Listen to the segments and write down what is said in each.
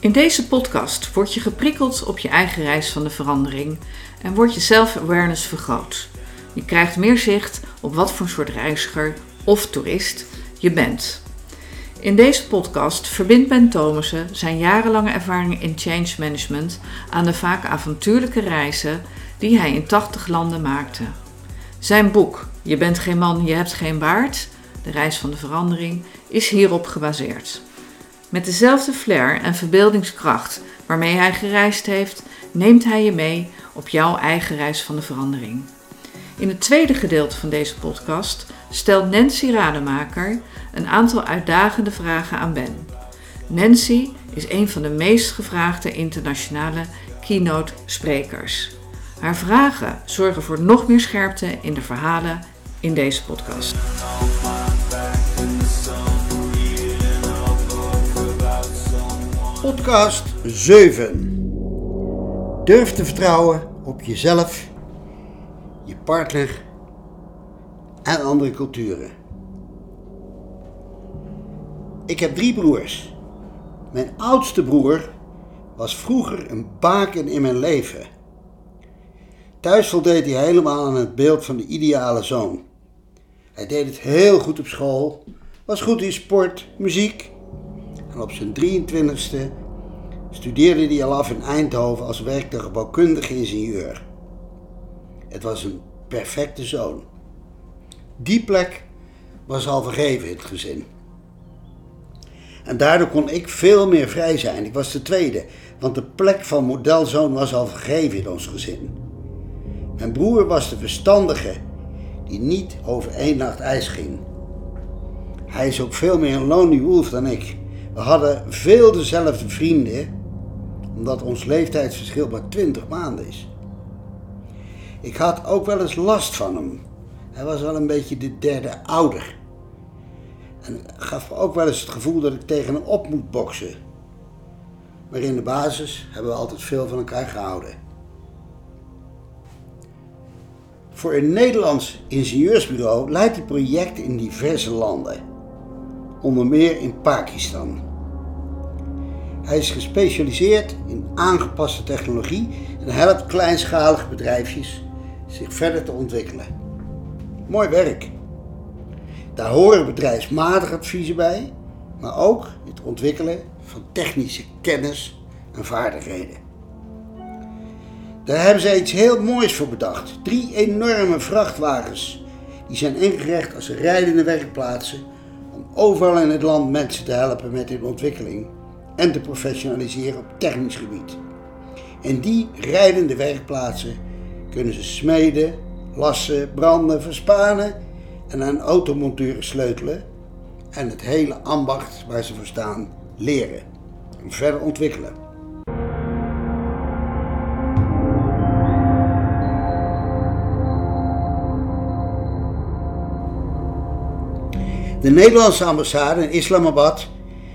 In deze podcast word je geprikkeld op je eigen reis van de verandering en wordt je self-awareness vergroot. Je krijgt meer zicht op wat voor soort reiziger of toerist je bent. In deze podcast verbindt Ben Thomassen zijn jarenlange ervaring in change management aan de vaak avontuurlijke reizen die hij in 80 landen maakte. Zijn boek Je bent geen man, je hebt geen baard, de reis van de verandering, is hierop gebaseerd. Met dezelfde flair en verbeeldingskracht waarmee hij gereisd heeft, neemt hij je mee op jouw eigen reis van de verandering. In het tweede gedeelte van deze podcast stelt Nancy Rademaker een aantal uitdagende vragen aan Ben. Nancy is een van de meest gevraagde internationale keynote sprekers. Haar vragen zorgen voor nog meer scherpte in de verhalen in deze podcast. Podcast 7. Durf te vertrouwen op jezelf, je partner en andere culturen. Ik heb drie broers. Mijn oudste broer was vroeger een baken in mijn leven. Thuis voldeed hij helemaal aan het beeld van de ideale zoon. Hij deed het heel goed op school, was goed in sport, muziek. En op zijn 23ste studeerde hij al af in Eindhoven als werktuigbouwkundige ingenieur. Het was een perfecte zoon. Die plek was al vergeven in het gezin. En daardoor kon ik veel meer vrij zijn. Ik was de tweede, want de plek van modelzoon was al vergeven in ons gezin. Mijn broer was de verstandige, die niet over één nacht ijs ging. Hij is ook veel meer een lonely wolf dan ik. We hadden veel dezelfde vrienden, omdat ons leeftijdsverschil maar 20 maanden is. Ik had ook wel eens last van hem. Hij was wel een beetje de derde ouder. En gaf me ook wel eens het gevoel dat ik tegen hem op moet boksen. Maar in de basis hebben we altijd veel van elkaar gehouden. Voor een Nederlands ingenieursbureau leidt hij projecten in diverse landen, onder meer in Pakistan. Hij is gespecialiseerd in aangepaste technologie en helpt kleinschalige bedrijfjes zich verder te ontwikkelen. Mooi werk. Daar horen bedrijfsmatige adviezen bij, maar ook het ontwikkelen van technische kennis en vaardigheden. Daar hebben zij iets heel moois voor bedacht. Drie enorme vrachtwagens. Die zijn ingericht als rijdende werkplaatsen om overal in het land mensen te helpen met hun ontwikkeling en te professionaliseren op technisch gebied. In die rijdende werkplaatsen kunnen ze smeden, lassen, branden, verspanen en aan automonteuren sleutelen en het hele ambacht waar ze voor staan leren en verder ontwikkelen. De Nederlandse ambassade in Islamabad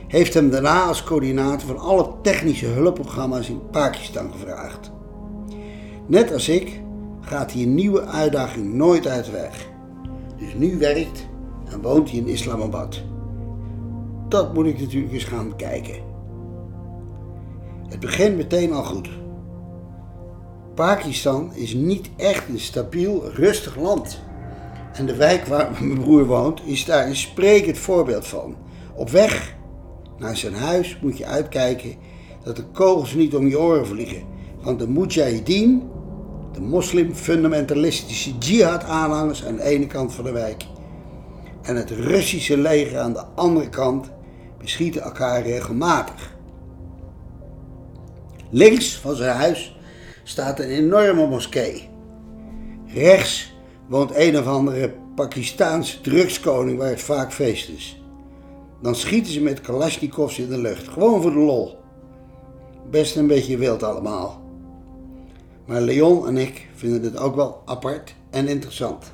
heeft hem daarna als coördinator van alle technische hulpprogramma's in Pakistan gevraagd. Net als ik gaat hij een nieuwe uitdaging nooit uit weg. Dus nu werkt en woont hij in Islamabad. Dat moet ik natuurlijk eens gaan kijken. Het begint meteen al goed. Pakistan is niet echt een stabiel, rustig land. En de wijk waar mijn broer woont is daar een sprekend voorbeeld van. Op weg naar zijn huis moet je uitkijken dat de kogels niet om je oren vliegen. Want de Mujahideen, de moslim-fundamentalistische jihad-aanhangers aan de ene kant van de wijk en het Russische leger aan de andere kant beschieten elkaar regelmatig. Links van zijn huis staat een enorme moskee. Rechts woont een of andere Pakistaanse drugskoning waar het vaak feest is. Dan schieten ze met kalasjnikovs in de lucht, gewoon voor de lol. Best een beetje wild allemaal. Maar Leon en ik vinden het ook wel apart en interessant.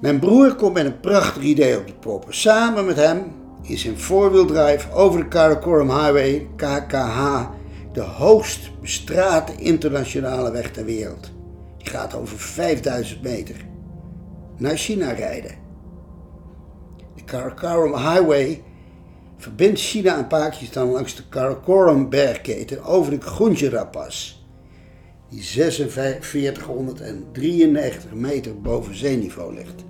Mijn broer komt met een prachtig idee op de proppen. Samen met hem in zijn voorwieldrive over de Karakoram Highway, KKH, de hoogst bestrate internationale weg ter wereld. Die gaat over 5000 meter. Naar China rijden. Karakoram Highway verbindt China en Pakistan langs de Karakoram bergketen over de Gunjara-pas, die 4693 meter boven zeeniveau ligt.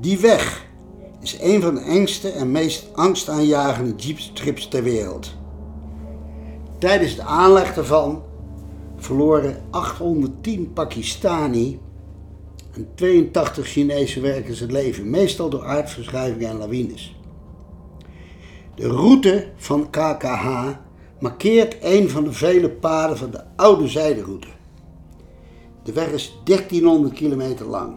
Die weg is een van de engste en meest angstaanjagende jeepstrips ter wereld. Tijdens de aanleg daarvan verloren 810 Pakistani en 82 Chinese werkers het leven, meestal door aardverschuivingen en lawines. De route van KKH markeert een van de vele paden van de oude zijderoute. De weg is 1300 kilometer lang.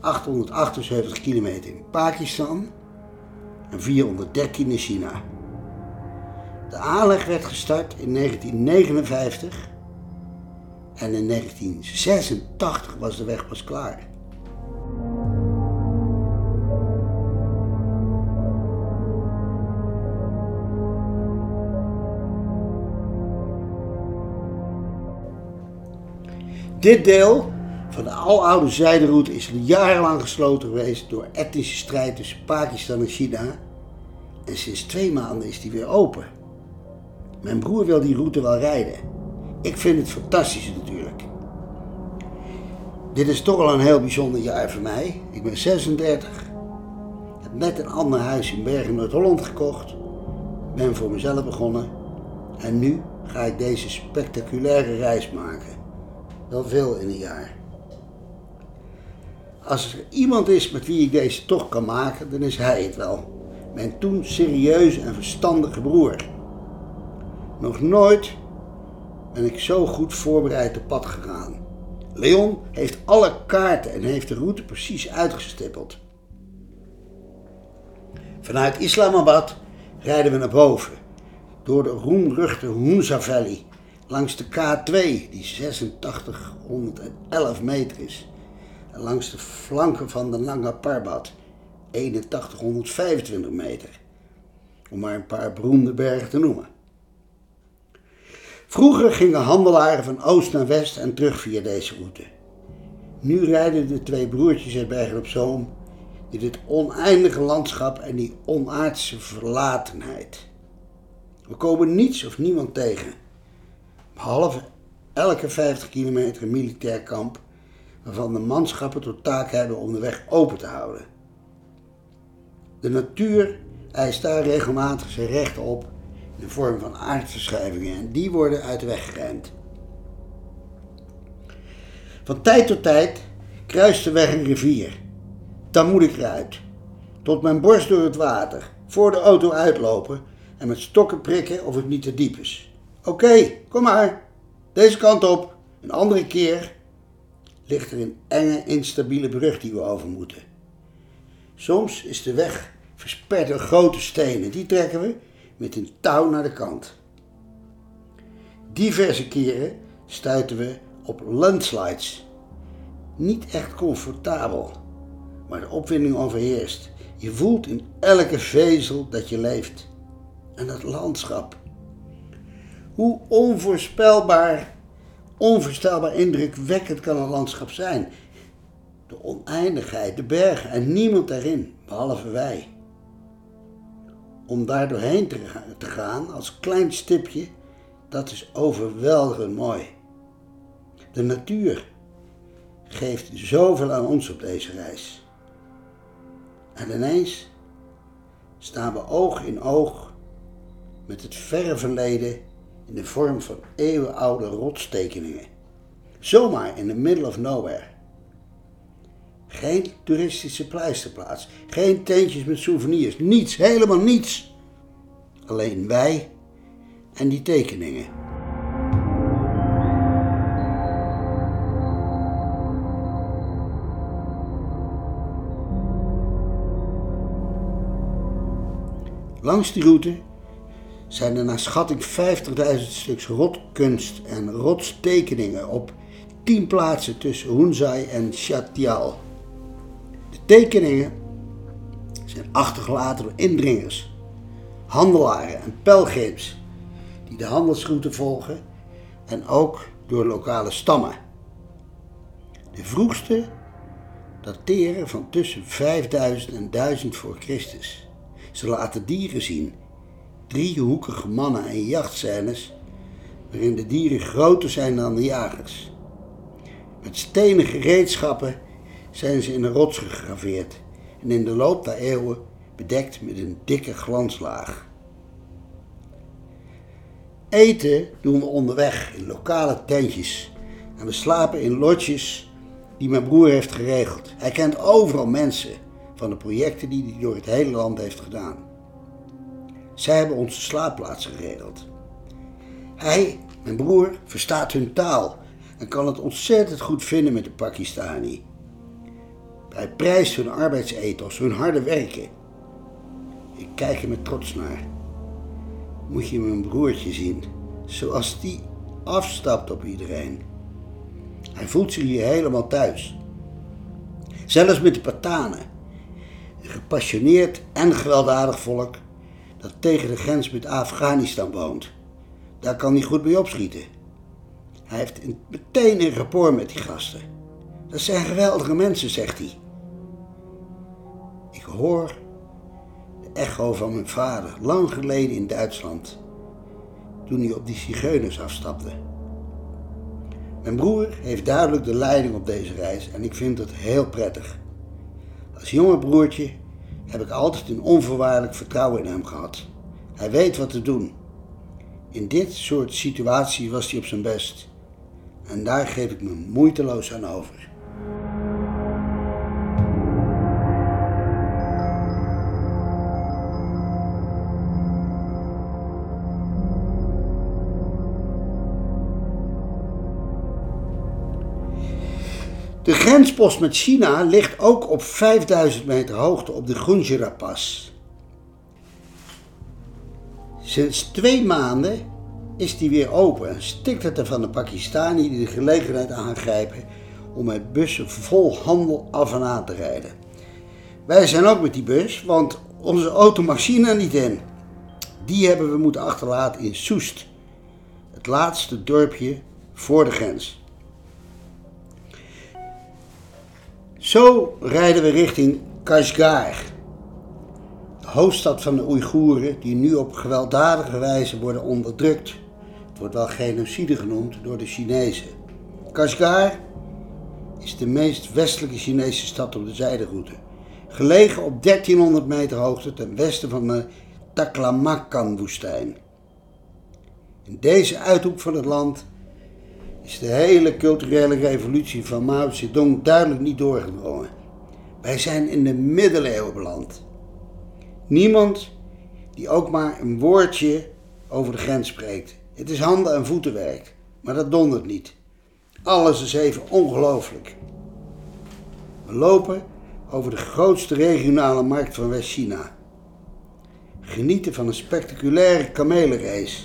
878 kilometer in Pakistan en 413 in China. De aanleg werd gestart in 1959 en in 1986 was de weg pas klaar. Dit deel van de aloude zijderoute is jarenlang gesloten geweest door etnische strijd tussen Pakistan en China. En sinds twee maanden is die weer open. Mijn broer wil die route wel rijden. Ik vind het fantastisch natuurlijk. Dit is toch al een heel bijzonder jaar voor mij. Ik ben 36. Heb net een ander huis in Bergen Noord-Holland gekocht. Ben voor mezelf begonnen. En nu ga ik deze spectaculaire reis maken. Wel veel in een jaar. Als er iemand is met wie ik deze toch kan maken, dan is hij het wel. Mijn toen serieuze en verstandige broer. Nog nooit ben ik zo goed voorbereid te pad gegaan. Leon heeft alle kaarten en heeft de route precies uitgestippeld. Vanuit Islamabad rijden we naar boven, door de roemruchte Hunza Valley, langs de K2, die 8611 meter is, en langs de flanken van de Nanga Parbat, 8125 meter, om maar een paar beroemde bergen te noemen. Vroeger gingen handelaren van oost naar west en terug via deze route. Nu rijden de twee broertjes uit Bergen op Zoom in dit oneindige landschap en die onaardse verlatenheid. We komen niets of niemand tegen, behalve elke 50 kilometer militair kamp, waarvan de manschappen tot taak hebben om de weg open te houden. De natuur eist daar regelmatig zijn recht op de vorm van aardverschuivingen en die worden uit de weg geruimd. Van tijd tot tijd kruist de weg een rivier. Dan moet ik eruit. Tot mijn borst door het water, voor de auto uitlopen en met stokken prikken of het niet te diep is. Oké, kom maar. Deze kant op. Een andere keer ligt er een enge, instabiele brug die we over moeten. Soms is de weg versperd door grote stenen. Die trekken we met een touw naar de kant. Diverse keren stuiten we op landslides. Niet echt comfortabel, maar de opwinding overheerst. Je voelt in elke vezel dat je leeft. En dat landschap. Hoe onvoorspelbaar, onvoorstelbaar indrukwekkend kan een landschap zijn. De oneindigheid, de bergen en niemand daarin, behalve wij om daar doorheen te gaan als klein stipje, dat is overweldigend mooi. De natuur geeft zoveel aan ons op deze reis. En ineens staan we oog in oog met het verre verleden in de vorm van eeuwenoude rotstekeningen. Zomaar in the middle of nowhere. Geen toeristische pleisterplaats. Geen tentjes met souvenirs. Niets, helemaal niets. Alleen wij en die tekeningen. Langs die route zijn er naar schatting 50.000 stuks rotkunst en rotstekeningen op 10 plaatsen tussen Hunzai en Chatial. Tekeningen zijn achtergelaten door indringers, handelaren en pelgrims die de handelsroute volgen en ook door lokale stammen. De vroegste dateren van tussen 5000 en 1000 voor Christus. Ze laten dieren zien, driehoekige mannen en jachtscènes waarin de dieren groter zijn dan de jagers. Met stenen gereedschappen zijn ze in een rots gegraveerd en in de loop der eeuwen bedekt met een dikke glanslaag. Eten doen we onderweg in lokale tentjes en we slapen in lodges die mijn broer heeft geregeld. Hij kent overal mensen van de projecten die hij door het hele land heeft gedaan. Zij hebben onze slaapplaats geregeld. Hij, mijn broer, verstaat hun taal en kan het ontzettend goed vinden met de Pakistani. Hij prijst hun arbeidsethos, hun harde werken. Ik kijk er met trots naar. Moet je mijn broertje zien, zoals die afstapt op iedereen. Hij voelt zich hier helemaal thuis. Zelfs met de Patanen, een gepassioneerd en gewelddadig volk dat tegen de grens met Afghanistan woont. Daar kan hij goed mee opschieten. Hij heeft meteen een rapport met die gasten. Dat zijn geweldige mensen, zegt hij. Ik hoor de echo van mijn vader, lang geleden in Duitsland, toen hij op die zigeuners afstapte. Mijn broer heeft duidelijk de leiding op deze reis en ik vind het heel prettig. Als jonge broertje heb ik altijd een onvoorwaardelijk vertrouwen in hem gehad. Hij weet wat te doen. In dit soort situatie was hij op zijn best. En daar geef ik me moeiteloos aan over. De grenspost met China ligt ook op 5000 meter hoogte op de Gunjira-pas. Sinds twee maanden is die weer open en het er van de Pakistani die de gelegenheid aangrijpen om met bussen vol handel af en aan te rijden. Wij zijn ook met die bus, want onze auto mag China niet in. Die hebben we moeten achterlaten in Soest, het laatste dorpje voor de grens. Zo rijden we richting Kashgar, de hoofdstad van de Oeigoeren, die nu op gewelddadige wijze worden onderdrukt. Het wordt wel genocide genoemd door de Chinezen. Kashgar is de meest westelijke Chinese stad op de zijderoute. Gelegen op 1300 meter hoogte ten westen van de Taklamakan-woestijn. In deze uithoek van het land is de hele culturele revolutie van Mao Zedong duidelijk niet doorgedrongen. Wij zijn in de middeleeuwen beland. Niemand die ook maar een woordje over de grens spreekt. Het is handen- en voetenwerk, maar dat dondert niet. Alles is even ongelooflijk. We lopen over de grootste regionale markt van West-China. Genieten van een spectaculaire kamelenrace.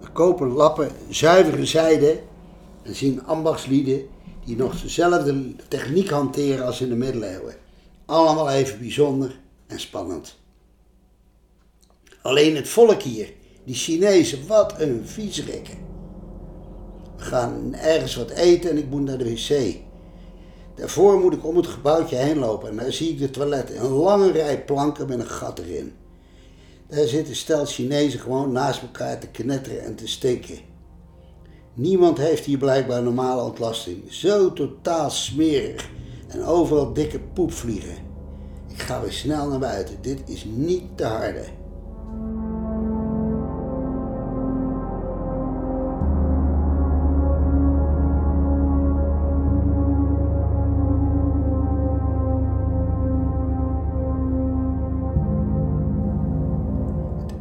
We kopen lappen zuivere zijde en zien ambachtslieden die nog dezelfde techniek hanteren als in de middeleeuwen. Allemaal even bijzonder en spannend. Alleen het volk hier, die Chinezen, wat een viesrikken. Gaan ergens wat eten en ik moet naar de wc. Daarvoor moet ik om het gebouwtje heen lopen en daar zie ik de toiletten. Een lange rij planken met een gat erin. Daar zitten stel Chinezen gewoon naast elkaar te knetteren en te stinken. Niemand heeft hier blijkbaar normale ontlasting. Zo totaal smerig en overal dikke poepvliegen. Ik ga weer snel naar buiten. Dit is niet te harde.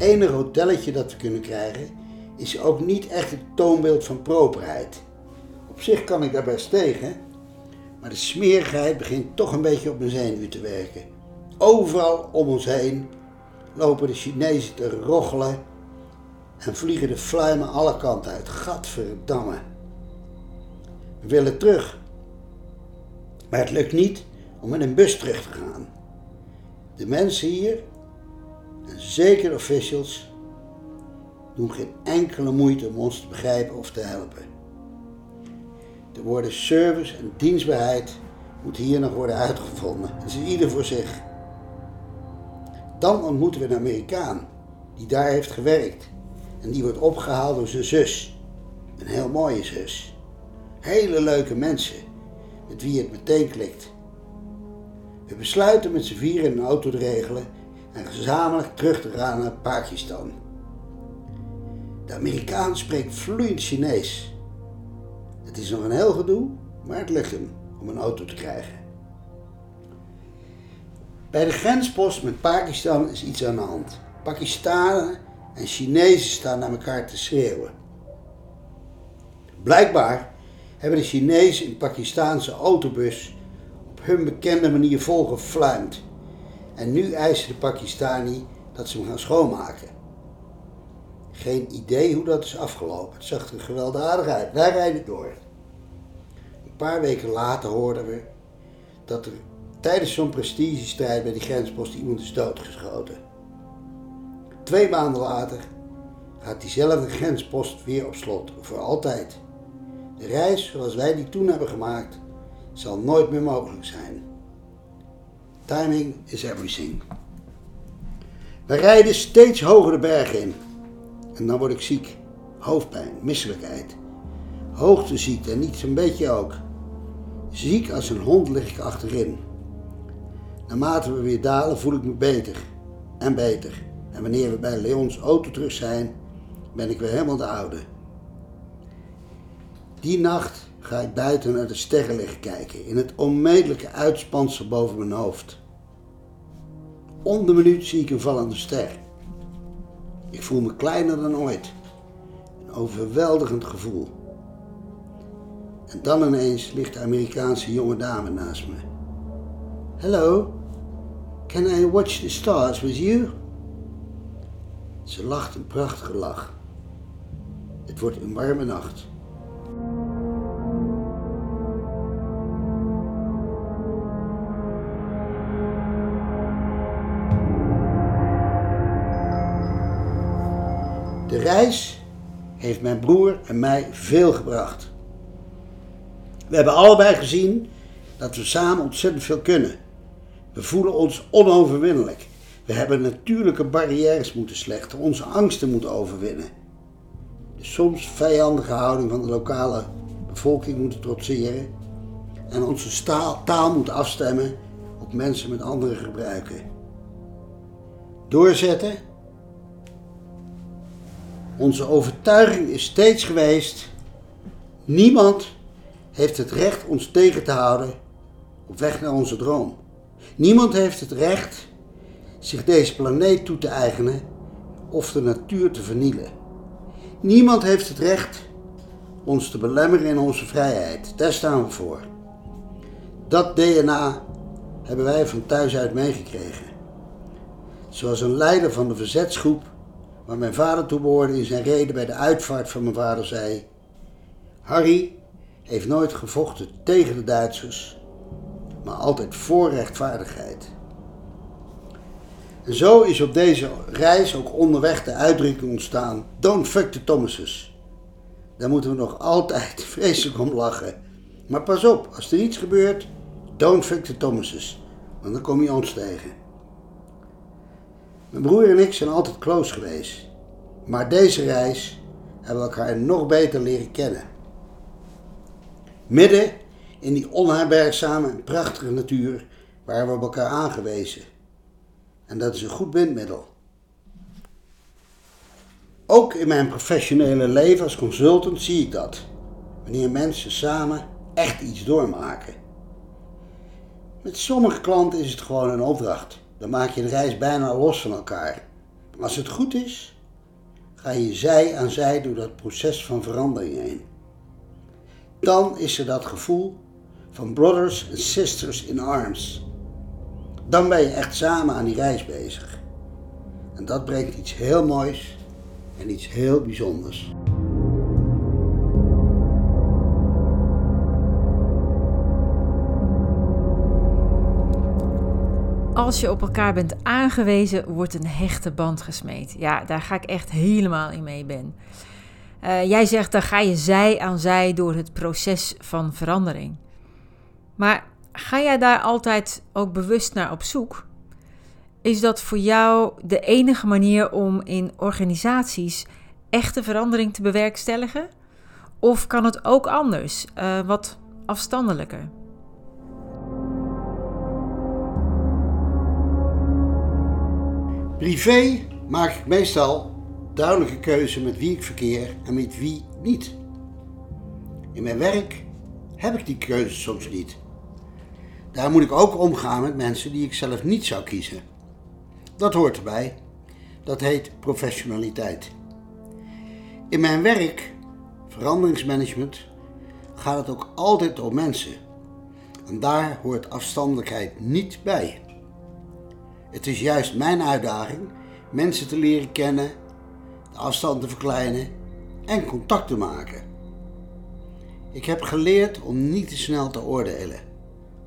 Enige hotelletje dat we kunnen krijgen is ook niet echt het toonbeeld van properheid. Op zich kan ik daar best tegen, maar de smerigheid begint toch een beetje op mijn zenuwen te werken. Overal om ons heen lopen de Chinezen te roggelen en vliegen de fluimen alle kanten uit. Gadverdamme. We willen terug. Maar het lukt niet om met een bus terug te gaan. De mensen hier, en zeker officials, doen geen enkele moeite om ons te begrijpen of te helpen. De woorden service en dienstbaarheid moet hier nog worden uitgevonden. Het is ieder voor zich. Dan ontmoeten we een Amerikaan die daar heeft gewerkt. En die wordt opgehaald door zijn zus. Een heel mooie zus. Hele leuke mensen, met wie het meteen klikt. We besluiten met z'n vieren een auto te regelen en gezamenlijk terug te gaan naar Pakistan. De Amerikaan spreekt vloeiend Chinees. Het is nog een heel gedoe, maar het lukt hem om een auto te krijgen. Bij de grenspost met Pakistan is iets aan de hand. Pakistanen en Chinezen staan naar elkaar te schreeuwen. Blijkbaar hebben de Chinezen een Pakistaanse autobus op hun bekende manier volgefluimd. En nu eisen de Pakistani dat ze hem gaan schoonmaken. Geen idee hoe dat is afgelopen. Het zag er gewelddadig uit. Wij rijden door. Een paar weken later hoorden we dat er tijdens zo'n prestigestrijd bij die grenspost iemand is doodgeschoten. Twee maanden later gaat diezelfde grenspost weer op slot, voor altijd. De reis zoals wij die toen hebben gemaakt, zal nooit meer mogelijk zijn. Timing is everything. We rijden steeds hoger de bergen in. En dan word ik ziek. Hoofdpijn, misselijkheid. Hoogteziekte en niet zo'n beetje ook. Ziek als een hond lig ik achterin. Naarmate we weer dalen voel ik me beter. En beter. En wanneer we bij Leons auto terug zijn, ben ik weer helemaal de oude. Die nacht ga ik buiten naar de sterren liggen kijken, in het onmiddellijke uitspansel boven mijn hoofd. Om de minuut zie ik een vallende ster. Ik voel me kleiner dan ooit. Een overweldigend gevoel. En dan ineens ligt de Amerikaanse jonge dame naast me. Hello, can I watch the stars with you? Ze lacht een prachtige lach. Het wordt een warme nacht. Heeft mijn broer en mij veel gebracht. We hebben allebei gezien dat we samen ontzettend veel kunnen. We voelen ons onoverwinnelijk. We hebben natuurlijke barrières moeten slechten, onze angsten moeten overwinnen. De soms vijandige houding van de lokale bevolking moeten trotseren en onze taal moeten afstemmen op mensen met andere gebruiken. Doorzetten. Onze overtuiging is steeds geweest: niemand heeft het recht ons tegen te houden op weg naar onze droom. Niemand heeft het recht zich deze planeet toe te eigenen of de natuur te vernielen. Niemand heeft het recht ons te belemmeren in onze vrijheid. Daar staan we voor. Dat DNA hebben wij van thuis uit meegekregen. Zoals een leider van de verzetsgroep, waar mijn vader toe behoorde, in zijn reden bij de uitvaart van mijn vader zei: Harry heeft nooit gevochten tegen de Duitsers, maar altijd voor rechtvaardigheid. En zo is op deze reis ook onderweg de uitdrukking ontstaan: Don't fuck the Thomases. Daar moeten we nog altijd vreselijk om lachen. Maar pas op, als er iets gebeurt, don't fuck the Thomases. Want dan kom je ons tegen. Mijn broer en ik zijn altijd close geweest. Maar deze reis hebben we elkaar nog beter leren kennen. Midden in die onherbergzame en prachtige natuur waren we op elkaar aangewezen. En dat is een goed bindmiddel. Ook in mijn professionele leven als consultant zie ik dat. Wanneer mensen samen echt iets doormaken. Met sommige klanten is het gewoon een opdracht. Dan maak je de reis bijna los van elkaar. Als het goed is, ga je zij aan zij door dat proces van verandering heen. Dan is er dat gevoel van brothers and sisters in arms. Dan ben je echt samen aan die reis bezig. En dat brengt iets heel moois en iets heel bijzonders. Als je op elkaar bent aangewezen, wordt een hechte band gesmeed. Ja, daar ga ik echt helemaal in mee, Ben. Uh, jij zegt, dan ga je zij aan zij door het proces van verandering. Maar Ga jij daar altijd ook bewust naar op zoek? Is dat voor jou de enige manier om in organisaties echte verandering te bewerkstelligen? Of kan het ook anders, uh, wat afstandelijker? Privé maak ik meestal duidelijke keuze met wie ik verkeer en met wie niet. In mijn werk heb ik die keuze soms niet. Daar moet ik ook omgaan met mensen die ik zelf niet zou kiezen. Dat hoort erbij. Dat heet professionaliteit. In mijn werk, veranderingsmanagement, gaat het ook altijd om mensen. En daar hoort afstandelijkheid niet bij. Het is juist mijn uitdaging mensen te leren kennen, de afstand te verkleinen en contact te maken. Ik heb geleerd om niet te snel te oordelen.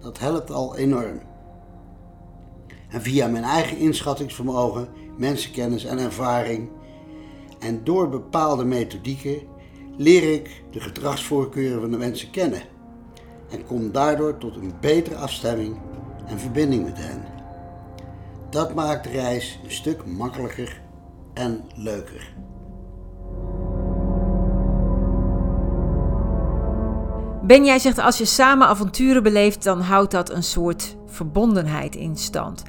Dat helpt al enorm. En via mijn eigen inschattingsvermogen, mensenkennis en ervaring en door bepaalde methodieken leer ik de gedragsvoorkeuren van de mensen kennen en kom daardoor tot een betere afstemming en verbinding met hen. Dat maakt de reis een stuk makkelijker en leuker. Ben jij zegt als je samen avonturen beleeft, dan houdt dat een soort verbondenheid in stand.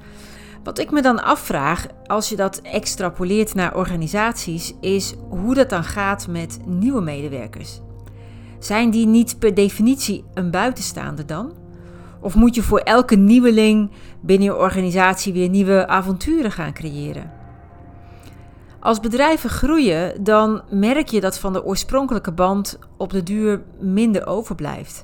Wat ik me dan afvraag, als je dat extrapoleert naar organisaties, is hoe dat dan gaat met nieuwe medewerkers. Zijn die niet per definitie een buitenstaander dan? Of moet je voor elke nieuweling binnen je organisatie weer nieuwe avonturen gaan creëren? Als bedrijven groeien, dan merk je dat van de oorspronkelijke band op de duur minder overblijft.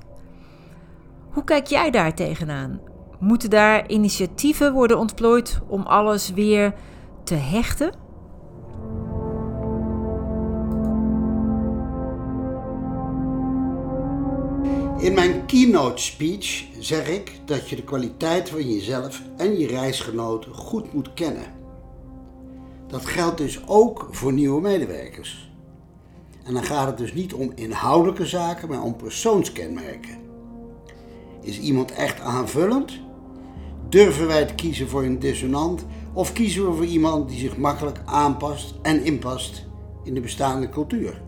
Hoe kijk jij daar tegenaan? Moeten daar initiatieven worden ontplooid om alles weer te hechten? In mijn keynote speech zeg ik dat je de kwaliteit van jezelf en je reisgenoten goed moet kennen. Dat geldt dus ook voor nieuwe medewerkers. En dan gaat het dus niet om inhoudelijke zaken, maar om persoonskenmerken. Is iemand echt aanvullend? Durven wij te kiezen voor een dissonant of kiezen we voor iemand die zich makkelijk aanpast en inpast in de bestaande cultuur?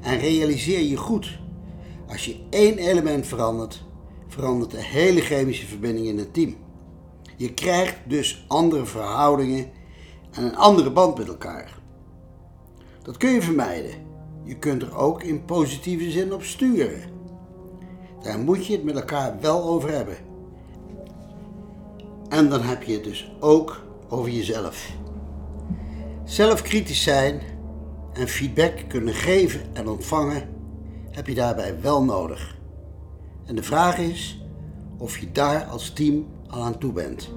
En realiseer je goed, als je één element verandert, verandert de hele chemische verbinding in het team. Je krijgt dus andere verhoudingen en een andere band met elkaar. Dat kun je vermijden. Je kunt er ook in positieve zin op sturen. Daar moet je het met elkaar wel over hebben. En dan heb je het dus ook over jezelf. Zelfkritisch zijn en feedback kunnen geven en ontvangen heb je daarbij wel nodig. En de vraag is of je daar als team al aan toe bent.